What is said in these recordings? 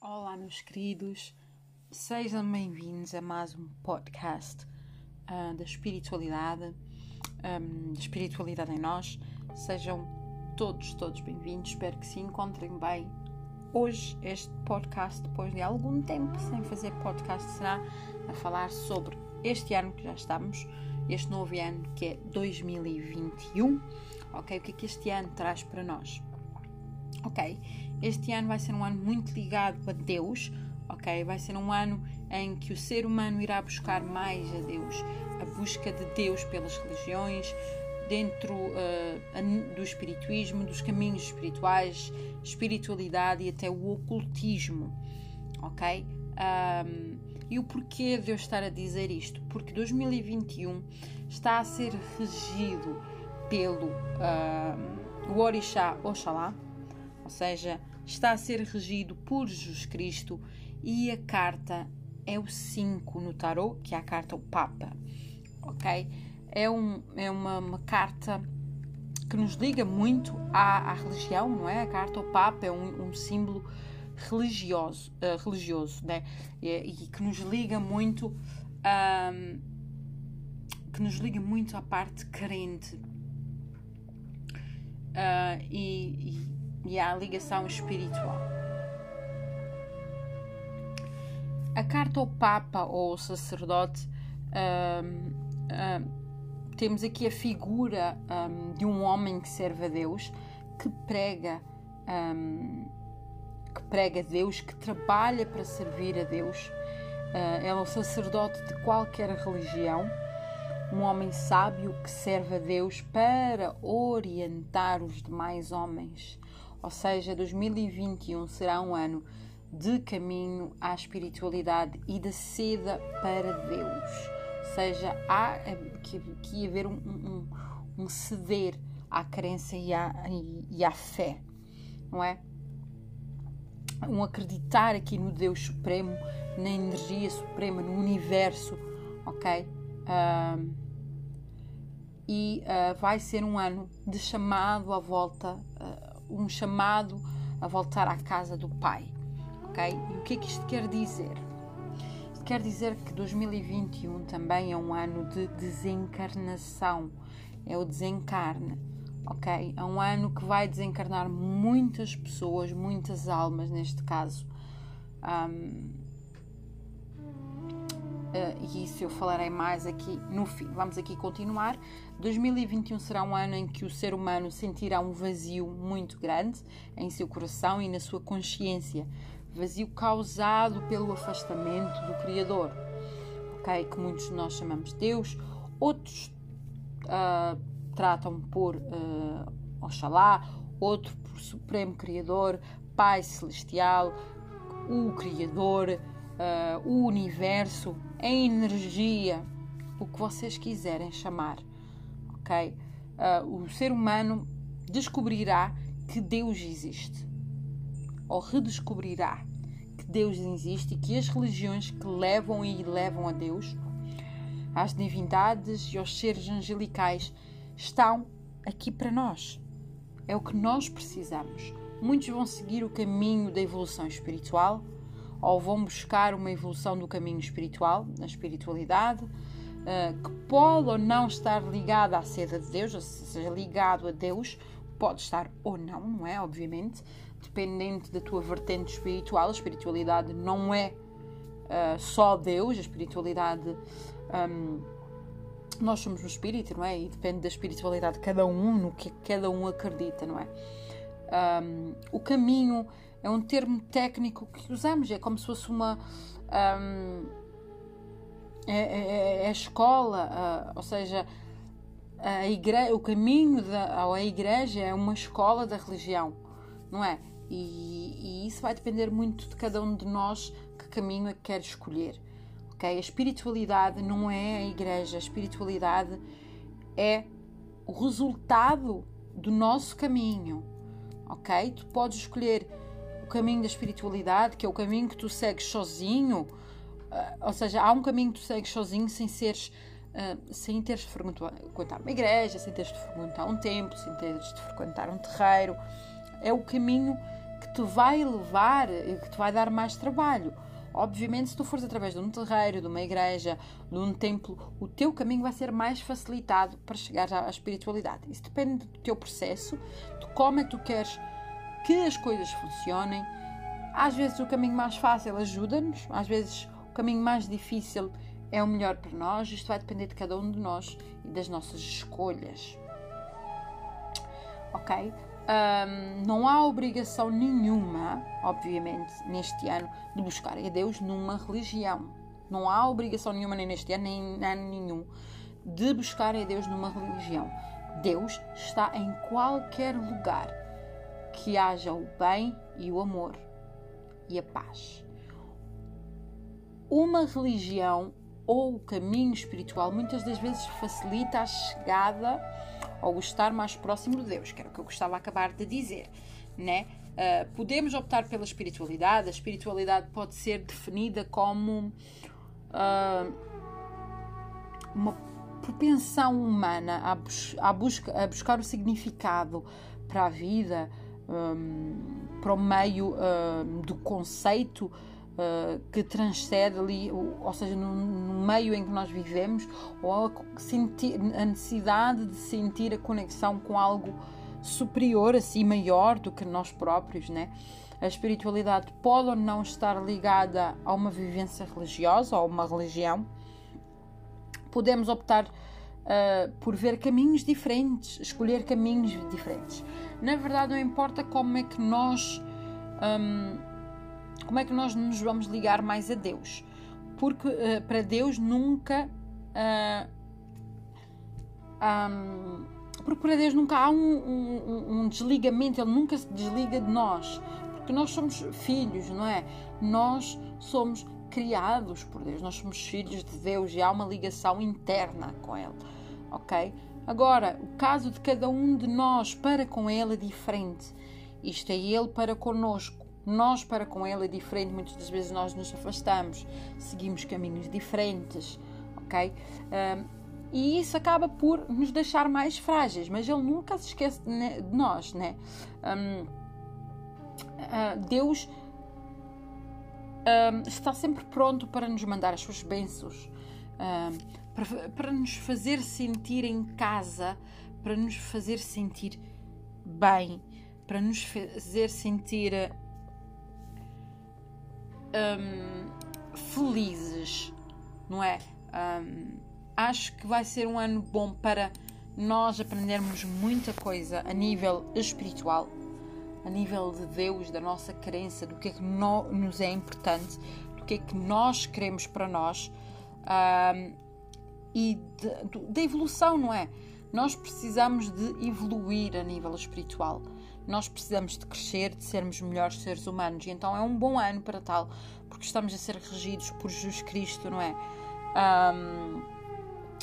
Olá, meus queridos, sejam bem-vindos a mais um podcast uh, da espiritualidade, um, da espiritualidade em nós. Sejam todos, todos bem-vindos. Espero que se encontrem bem. Hoje, este podcast, depois de algum tempo sem fazer podcast, será a falar sobre este ano que já estamos, este novo ano que é 2021. Ok, o que é que este ano traz para nós? Ok, este ano vai ser um ano muito ligado a Deus, ok? Vai ser um ano em que o ser humano irá buscar mais a Deus, a busca de Deus pelas religiões, dentro uh, do espirituismo, dos caminhos espirituais, espiritualidade e até o ocultismo, ok? Um, e o porquê de eu estar a dizer isto? Porque 2021 está a ser regido pelo o Orixá Oxalá, ou seja, está a ser regido por Jesus Cristo e a carta é o 5 no tarot, que é a carta o Papa, ok? É, um, é uma, uma carta que nos liga muito à, à, religião, não é? A carta ao Papa é um, um símbolo religioso, uh, religioso né? E, e, que nos liga muito um, que nos liga muito à parte carente uh, e e à ligação espiritual. A carta ao Papa ou ao sacerdote, um, um, temos aqui a figura um, de um homem que serve a Deus, que prega, que prega a Deus, que trabalha para servir a Deus. Uh, é um sacerdote de qualquer religião, um homem sábio que serve a Deus para orientar os demais homens ou seja, 2021 será um ano de caminho à espiritualidade e de seda para Deus. Ou seja, há que, que haver um, um, um, ceder à crença e à, e, à fé, não é? Um acreditar aqui no Deus Supremo, na energia suprema, no universo, ok? E uh, vai ser um ano de chamado à volta uh, um chamado a voltar à casa do Pai. Ok? E o que é que isto quer dizer? Isto quer dizer que 2021 também é um ano de desencarnação. É o desencarne. Ok? É um ano que vai desencarnar muitas pessoas, muitas almas neste caso. Um, e isso eu falarei mais aqui no fim. Vamos aqui continuar. 2021 será um ano em que o ser humano sentirá um vazio muito grande em seu coração e na sua consciência. Vazio causado pelo afastamento do Criador, ok? Que muitos de nós chamamos Deus, outros uh, tratam por uh, Oxalá, outro por Supremo Criador, Pai Celestial, o Criador uh, o universo, a energia, o que vocês quiserem chamar, ok? Uh, o ser humano descobrirá que Deus existe, ou redescobrirá que Deus existe e que as religiões que levam e levam a Deus, às divindades e aos seres angelicais, estão aqui para nós. É o que nós precisamos. Muitos vão seguir o caminho da evolução espiritual, ou vão buscar uma evolução do caminho espiritual, na espiritualidade, uh, que pode ou não estar ligada à seda de Deus, ou seja, ligado a Deus, pode estar ou não, não é? Obviamente, dependente da tua vertente espiritual. A espiritualidade não é uh, só Deus, a espiritualidade. Um, nós somos um espírito, não é? E depende da espiritualidade de cada um, no que cada um acredita, não é? Um, o caminho é um termo técnico que usamos, é como se fosse uma. Um, é, é, é, a escola, ou seja, a igre... o caminho da, à igreja é uma escola da religião, não é? E, e, isso vai depender muito de cada um de nós que caminho é que quer escolher. Okay? A espiritualidade não é a igreja, a espiritualidade é o resultado do nosso caminho. Ok? Tu podes escolher caminho da espiritualidade, que é o caminho que tu segues sozinho, uh, ou seja, há um caminho que tu segues sozinho sem seres. Uh, sem teres de frequentar uma igreja, sem teres de frequentar um templo, sem teres de frequentar um terreiro. É o caminho que te vai levar, que te vai dar mais trabalho. Obviamente, se tu fores através de um terreiro, de uma igreja, de um templo, o teu caminho vai ser mais facilitado para chegar à espiritualidade. Isso depende do teu processo, de como é que tu queres que as coisas funcionem. Às vezes o caminho mais fácil ajuda-nos, às vezes o caminho mais difícil é o melhor para nós. Isto vai depender de cada um de nós e das nossas escolhas. Ok? Um, não há obrigação nenhuma, obviamente, neste ano, de buscar a Deus numa religião. Não há obrigação nenhuma, nem neste ano, nem em ano nenhum, de buscar a Deus numa religião. Deus está em qualquer lugar que haja o bem e o amor e a paz. Uma religião ou o caminho espiritual muitas das vezes facilita a chegada ou o estar mais próximo de Deus, que era o que eu gostava de acabar de dizer, né? Uh, podemos optar pela espiritualidade. A espiritualidade pode ser definida como uh, uma propensão humana bus busca, a buscar o significado para a vida, um, para o meio um, do conceito uh, que transcende ali, ou, seja, no, no, meio em que nós vivemos, ou a, sentir, a necessidade de sentir a conexão com algo superior, assim, maior do que nós próprios, né? A espiritualidade pode ou não estar ligada a uma vivência religiosa ou a uma religião. Podemos optar uh, por ver caminhos diferentes, escolher caminhos diferentes. Na verdade, não importa como é que nós um, como é que nós nos vamos ligar mais a Deus, porque uh, para Deus nunca uh, um, porque para Deus nunca há um, um, um desligamento, Ele nunca se desliga de nós, porque nós somos filhos, não é? Nós somos criados por Deus, nós somos filhos de Deus e há uma ligação interna com Ele ok? Agora, o caso de cada um de nós para com Ele é diferente. Isto é Ele para conosco. Nós para com Ele é diferente. Muitas das vezes nós nos afastamos, seguimos caminhos diferentes, ok? Um, e isso acaba por nos deixar mais frágeis, mas Ele nunca se esquece de, nós, né? Um, uh, Deus um, está sempre pronto para nos mandar as suas bênçãos para, para nos fazer sentir em casa, para nos fazer sentir bem, para nos fazer sentir um, felizes, não é? Um, acho que vai ser um ano bom para nós aprendermos muita coisa a nível espiritual, a nível de Deus, da nossa crença, do que é que no, nos é importante, do que é que nós queremos para nós um, e da evolução, não é? Nós precisamos de evoluir a nível espiritual. Nós precisamos de crescer, de sermos melhores seres humanos. E então é um bom ano para tal, porque estamos a ser regidos por Jesus Cristo, não é? Um,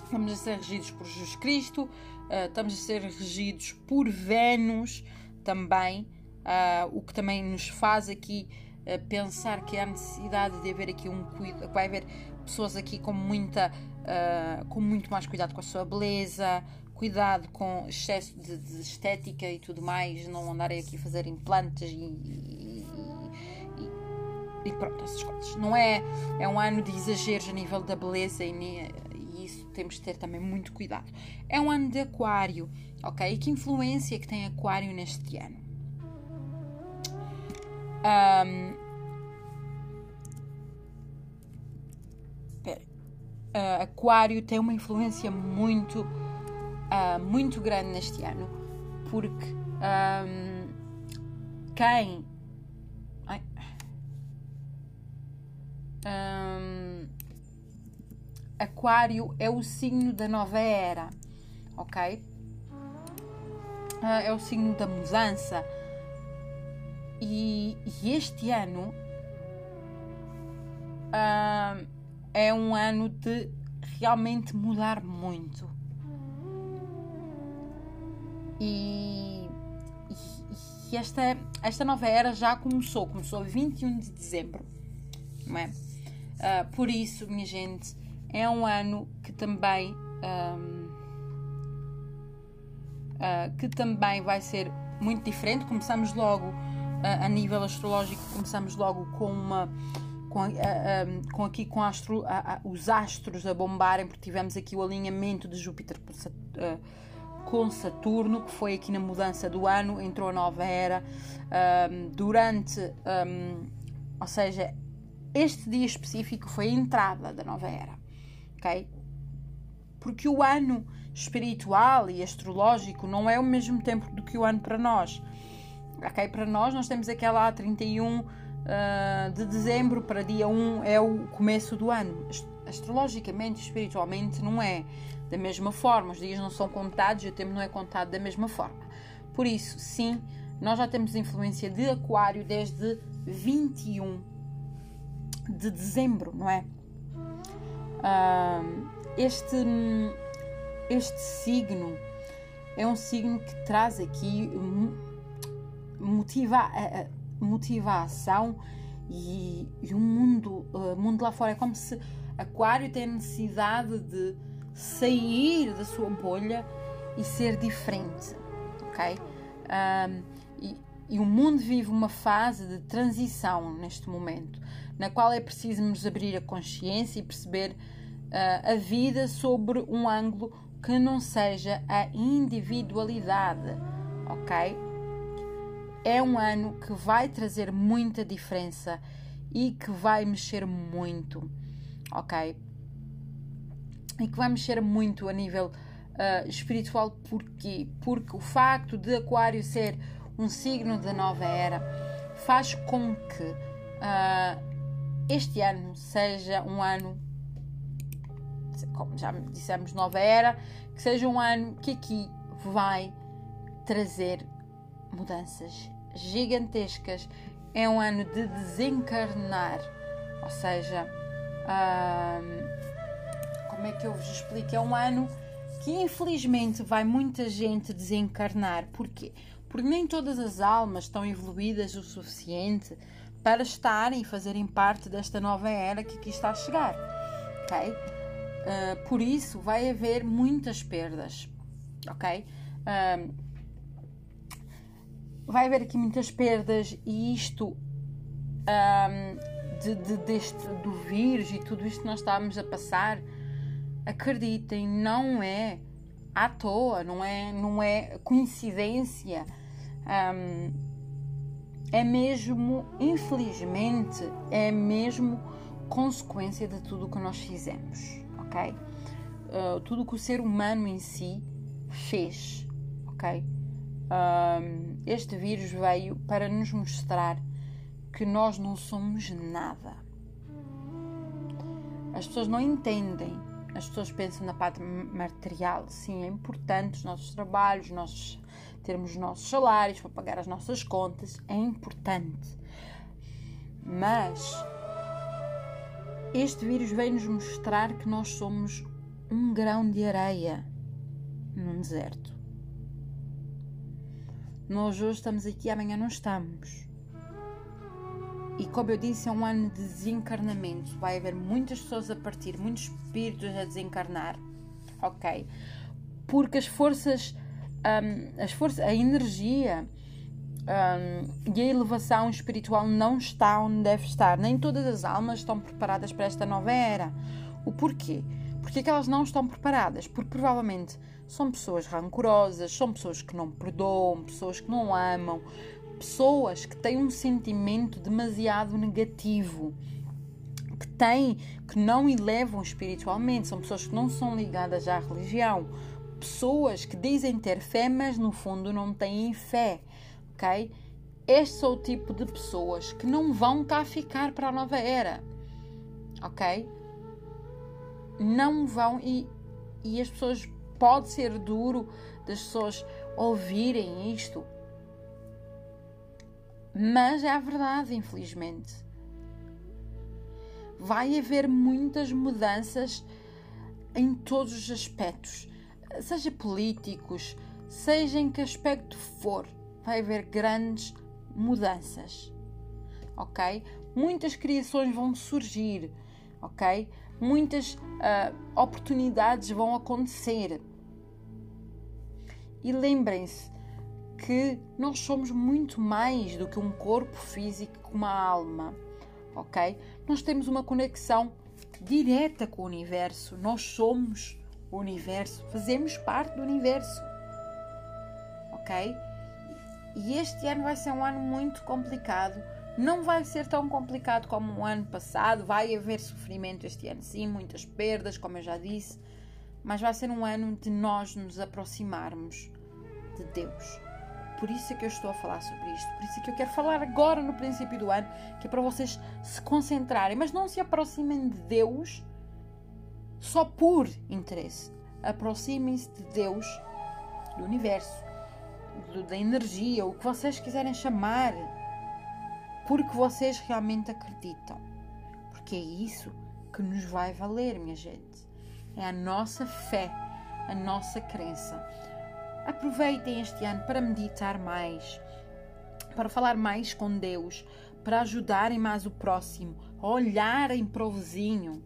estamos a ser regidos por Jesus Cristo, uh, estamos a ser regidos por Vênus também, uh, o que também nos faz aqui uh, pensar que há necessidade de haver aqui um cuidado, vai haver pessoas aqui com muita uh, com muito mais cuidado com a sua beleza, cuidado com excesso de, de estética e tudo mais, não andarem aqui a fazer implantes e, e, e, e, pronto, essas coisas. Não é, é um ano de exageros a nível da beleza e, e isso temos de ter também muito cuidado. É um ano de aquário, ok? E que influência que tem aquário neste ano? Um, uh, Aquário tem uma influência muito, uh, muito grande neste ano, porque um, quem. Ai, um, Aquário é o signo da nova era, ok? Uh, é o signo da mudança. E, e este ano uh, é um ano de realmente mudar muito. E, e, esta, esta nova era já começou, começou a 21 de dezembro, não é? Uh, por isso, minha gente, é um ano que também um, uh, ah, que também vai ser muito diferente. Começamos logo a, a nível astrológico começamos logo com uma com, a, a, com aqui com astro, os astros a bombarem, porque tivemos aqui o alinhamento de Júpiter com Saturno, que foi aqui na mudança do ano, entrou a nova era. Um, durante, um, ou seja, este dia específico foi a entrada da nova era, ok? Porque o ano espiritual e astrológico não é o mesmo tempo do que o ano para nós. Ok? Para nós, nós temos aquela 31 uh, de dezembro para dia 1 é o começo do ano. Astrologicamente, espiritualmente, não é da mesma forma. Os dias não são contados e o tempo não é contado da mesma forma. Por isso, sim, nós já temos influência de Aquário desde 21 de dezembro, não é? Uh, este este signo é um signo que traz aqui motiva, motivação e, e o mundo, uh, mundo lá fora. É como se Aquário tem necessidade de sair da sua bolha e ser diferente, ok? E, e, o mundo vive uma fase de transição neste momento, na qual é preciso nos abrir a consciência e perceber uh, a vida sobre um ângulo que não seja a individualidade, ok? É um ano que vai trazer muita diferença e que vai mexer muito, ok? E que vai mexer muito a nível uh, espiritual, porquê? Porque o facto de Aquário ser um signo da nova era faz com que uh, este ano seja um ano como já dissemos, nova era, que seja um ano que aqui vai trazer mudanças gigantescas. É um ano de desencarnar, ou seja, hum, como é que eu vos explico? É um ano que infelizmente vai muita gente desencarnar. Porquê? Porque nem todas as almas estão evoluídas o suficiente para estarem e fazerem parte desta nova era que aqui está a chegar. Ok? Uh, por isso, vai haver muitas perdas, ok? Uh, vai haver aqui muitas perdas e isto de, de, deste, do vírus e tudo isto que nós estávamos a passar, acreditem, não é à toa, não é, não é coincidência. Um, é mesmo, infelizmente, é mesmo consequência de tudo o que nós fizemos ok? Uh, tudo o que o ser humano em si fez, ok? Uh, este vírus veio para nos mostrar que nós não somos nada. As pessoas não entendem, as pessoas pensam na parte material. Sim, é importante os nossos trabalhos, nossos, termos os nossos salários para pagar as nossas contas, é importante. Mas este vírus veio nos mostrar que nós somos um grão de areia num deserto. Nós hoje estamos aqui, amanhã não estamos. E como eu disse, é um ano de desencarnamento. Vai haver muitas pessoas a partir, muitos espíritos a desencarnar. Ok? Porque as forças, um, as forças, a energia um, e a elevação espiritual não está onde deve estar. Nem todas as almas estão preparadas para esta nova era. O porquê? Porque é que elas não estão preparadas? Porque provavelmente são pessoas rancorosas, são pessoas que não perdoam, pessoas que não amam, pessoas que têm um sentimento demasiado negativo, que têm, que não elevam espiritualmente, são pessoas que não são ligadas à religião, pessoas que dizem ter fé, mas no fundo não têm fé ok? Este é o tipo de pessoas que não vão cá ficar para a nova era, ok? Não vão e, e as pessoas pode ser duro das pessoas ouvirem isto, mas é a verdade, infelizmente. Vai haver muitas mudanças em todos os aspectos, seja políticos, seja em que aspecto for vai haver grandes mudanças, ok? Muitas criações vão surgir, ok? Muitas uh, oportunidades vão acontecer. E lembrem-se que nós somos muito mais do que um corpo físico com uma alma, ok? Nós temos uma conexão direta com o universo, nós somos o universo, fazemos parte do universo, ok? E este ano vai ser um ano muito complicado. Não vai ser tão complicado como o ano passado. Vai haver sofrimento este ano, sim, muitas perdas, como eu já disse. Mas vai ser um ano de nós nos aproximarmos de Deus. Por isso é que eu estou a falar sobre isto. Por isso é que eu quero falar agora no princípio do ano, que é para vocês se concentrarem, mas não se aproximem de Deus só por interesse. Aproximem-se de Deus, do universo, da energia, o que vocês quiserem chamar, porque vocês realmente acreditam. Porque é isso que nos vai valer, minha gente. É a nossa fé, a nossa crença. Aproveitem este ano para meditar mais, para falar mais com Deus, para ajudarem mais o próximo, olharem para o vizinho,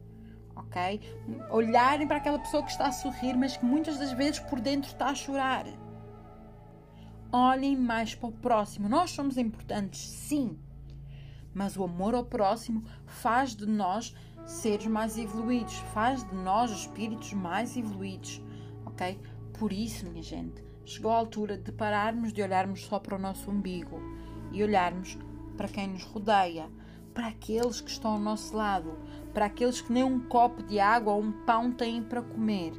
ok? Olharem para aquela pessoa que está a sorrir, mas que muitas das vezes por dentro está a chorar. Olhem mais para o próximo. Nós somos importantes, sim, mas o amor ao próximo faz de nós seres mais evoluídos, faz de nós espíritos mais evoluídos, ok? Por isso, minha gente, chegou a altura de pararmos de olharmos só para o nosso umbigo e olharmos para quem nos rodeia, para aqueles que estão ao nosso lado, para aqueles que nem um copo de água ou um pão têm para comer.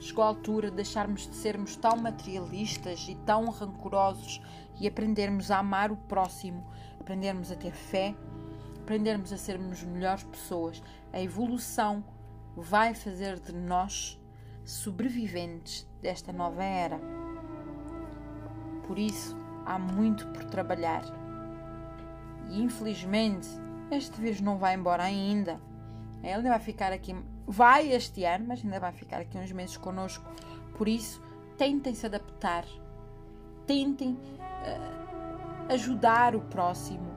Chegou a altura de deixarmos de sermos tão materialistas e tão rancorosos e aprendermos a amar o próximo, aprendermos a ter fé, aprendermos a sermos melhores pessoas. A evolução vai fazer de nós sobreviventes desta nova era. Por isso, há muito por trabalhar. E infelizmente, este vírus não vai embora ainda. Ele ainda vai ficar aqui, vai este ano, mas ainda vai ficar aqui uns meses connosco. Por isso, tentem se adaptar, tentem uh, ajudar o próximo.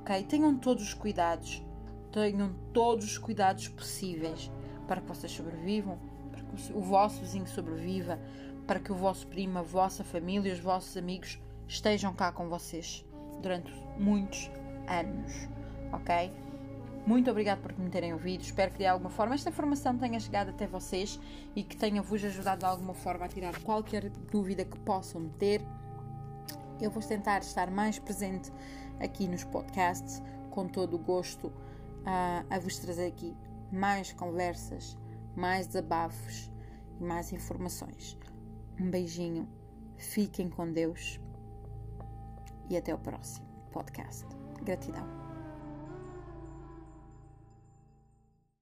Ok? Tenham todos os cuidados, tenham todos os cuidados possíveis para que vocês sobrevivam, para que o vosso vizinho sobreviva, para que o vosso primo, a vossa família, os vossos amigos estejam cá com vocês durante muitos anos, ok? Muito obrigado por me terem ouvido. Espero que de alguma forma esta informação tenha chegado até vocês e que tenha vos ajudado de alguma forma a tirar qualquer dúvida que possam ter. Eu vou tentar estar mais presente aqui nos podcasts, com todo o gosto uh, a vos trazer aqui mais conversas, mais desabafos e mais informações. Um beijinho, fiquem com Deus e até o próximo podcast. Gratidão.